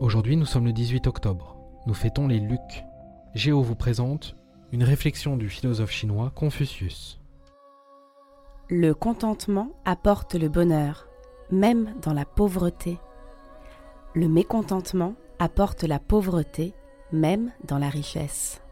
Aujourd'hui, nous sommes le 18 octobre. Nous fêtons les Lucs. Géo vous présente une réflexion du philosophe chinois Confucius. Le contentement apporte le bonheur, même dans la pauvreté. Le mécontentement apporte la pauvreté, même dans la richesse.